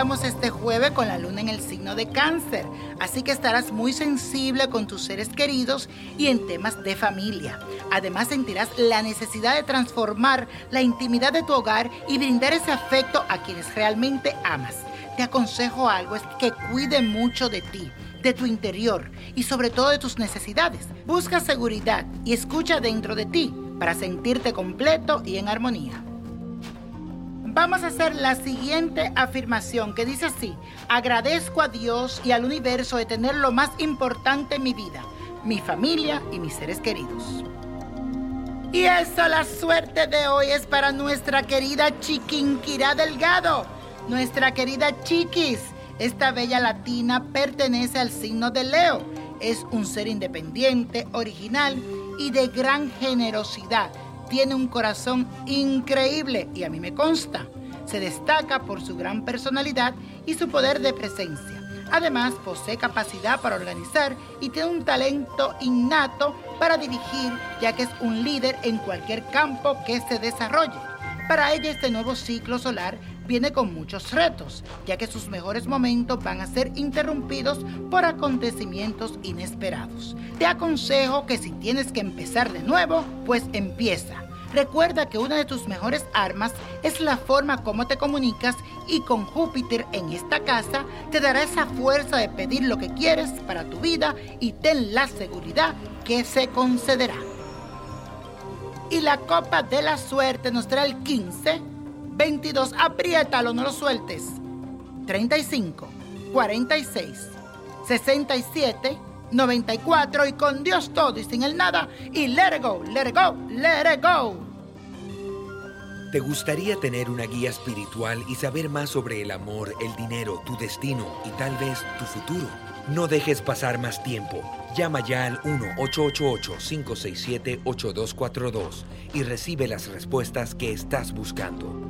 este jueves con la luna en el signo de cáncer, así que estarás muy sensible con tus seres queridos y en temas de familia. Además sentirás la necesidad de transformar la intimidad de tu hogar y brindar ese afecto a quienes realmente amas. Te aconsejo algo, es que cuide mucho de ti de tu interior y sobre todo de tus necesidades. Busca seguridad y escucha dentro de ti para sentirte completo y en armonía. Vamos a hacer la siguiente afirmación que dice así, agradezco a Dios y al universo de tener lo más importante en mi vida, mi familia y mis seres queridos. Y eso, la suerte de hoy es para nuestra querida Chiquinquirá Delgado, nuestra querida Chiquis esta bella latina pertenece al signo de Leo. Es un ser independiente, original y de gran generosidad. Tiene un corazón increíble y a mí me consta. Se destaca por su gran personalidad y su poder de presencia. Además, posee capacidad para organizar y tiene un talento innato para dirigir, ya que es un líder en cualquier campo que se desarrolle. Para ella este nuevo ciclo solar viene con muchos retos, ya que sus mejores momentos van a ser interrumpidos por acontecimientos inesperados. Te aconsejo que si tienes que empezar de nuevo, pues empieza. Recuerda que una de tus mejores armas es la forma como te comunicas y con Júpiter en esta casa te dará esa fuerza de pedir lo que quieres para tu vida y ten la seguridad que se concederá. Y la copa de la suerte nos trae el 15, 22, apriétalo, no lo sueltes. 35, 46, 67, 94 y con Dios todo y sin el nada y let it go, let it go, let it go. ¿Te gustaría tener una guía espiritual y saber más sobre el amor, el dinero, tu destino y tal vez tu futuro? No dejes pasar más tiempo. Llama ya al 1-888-567-8242 y recibe las respuestas que estás buscando.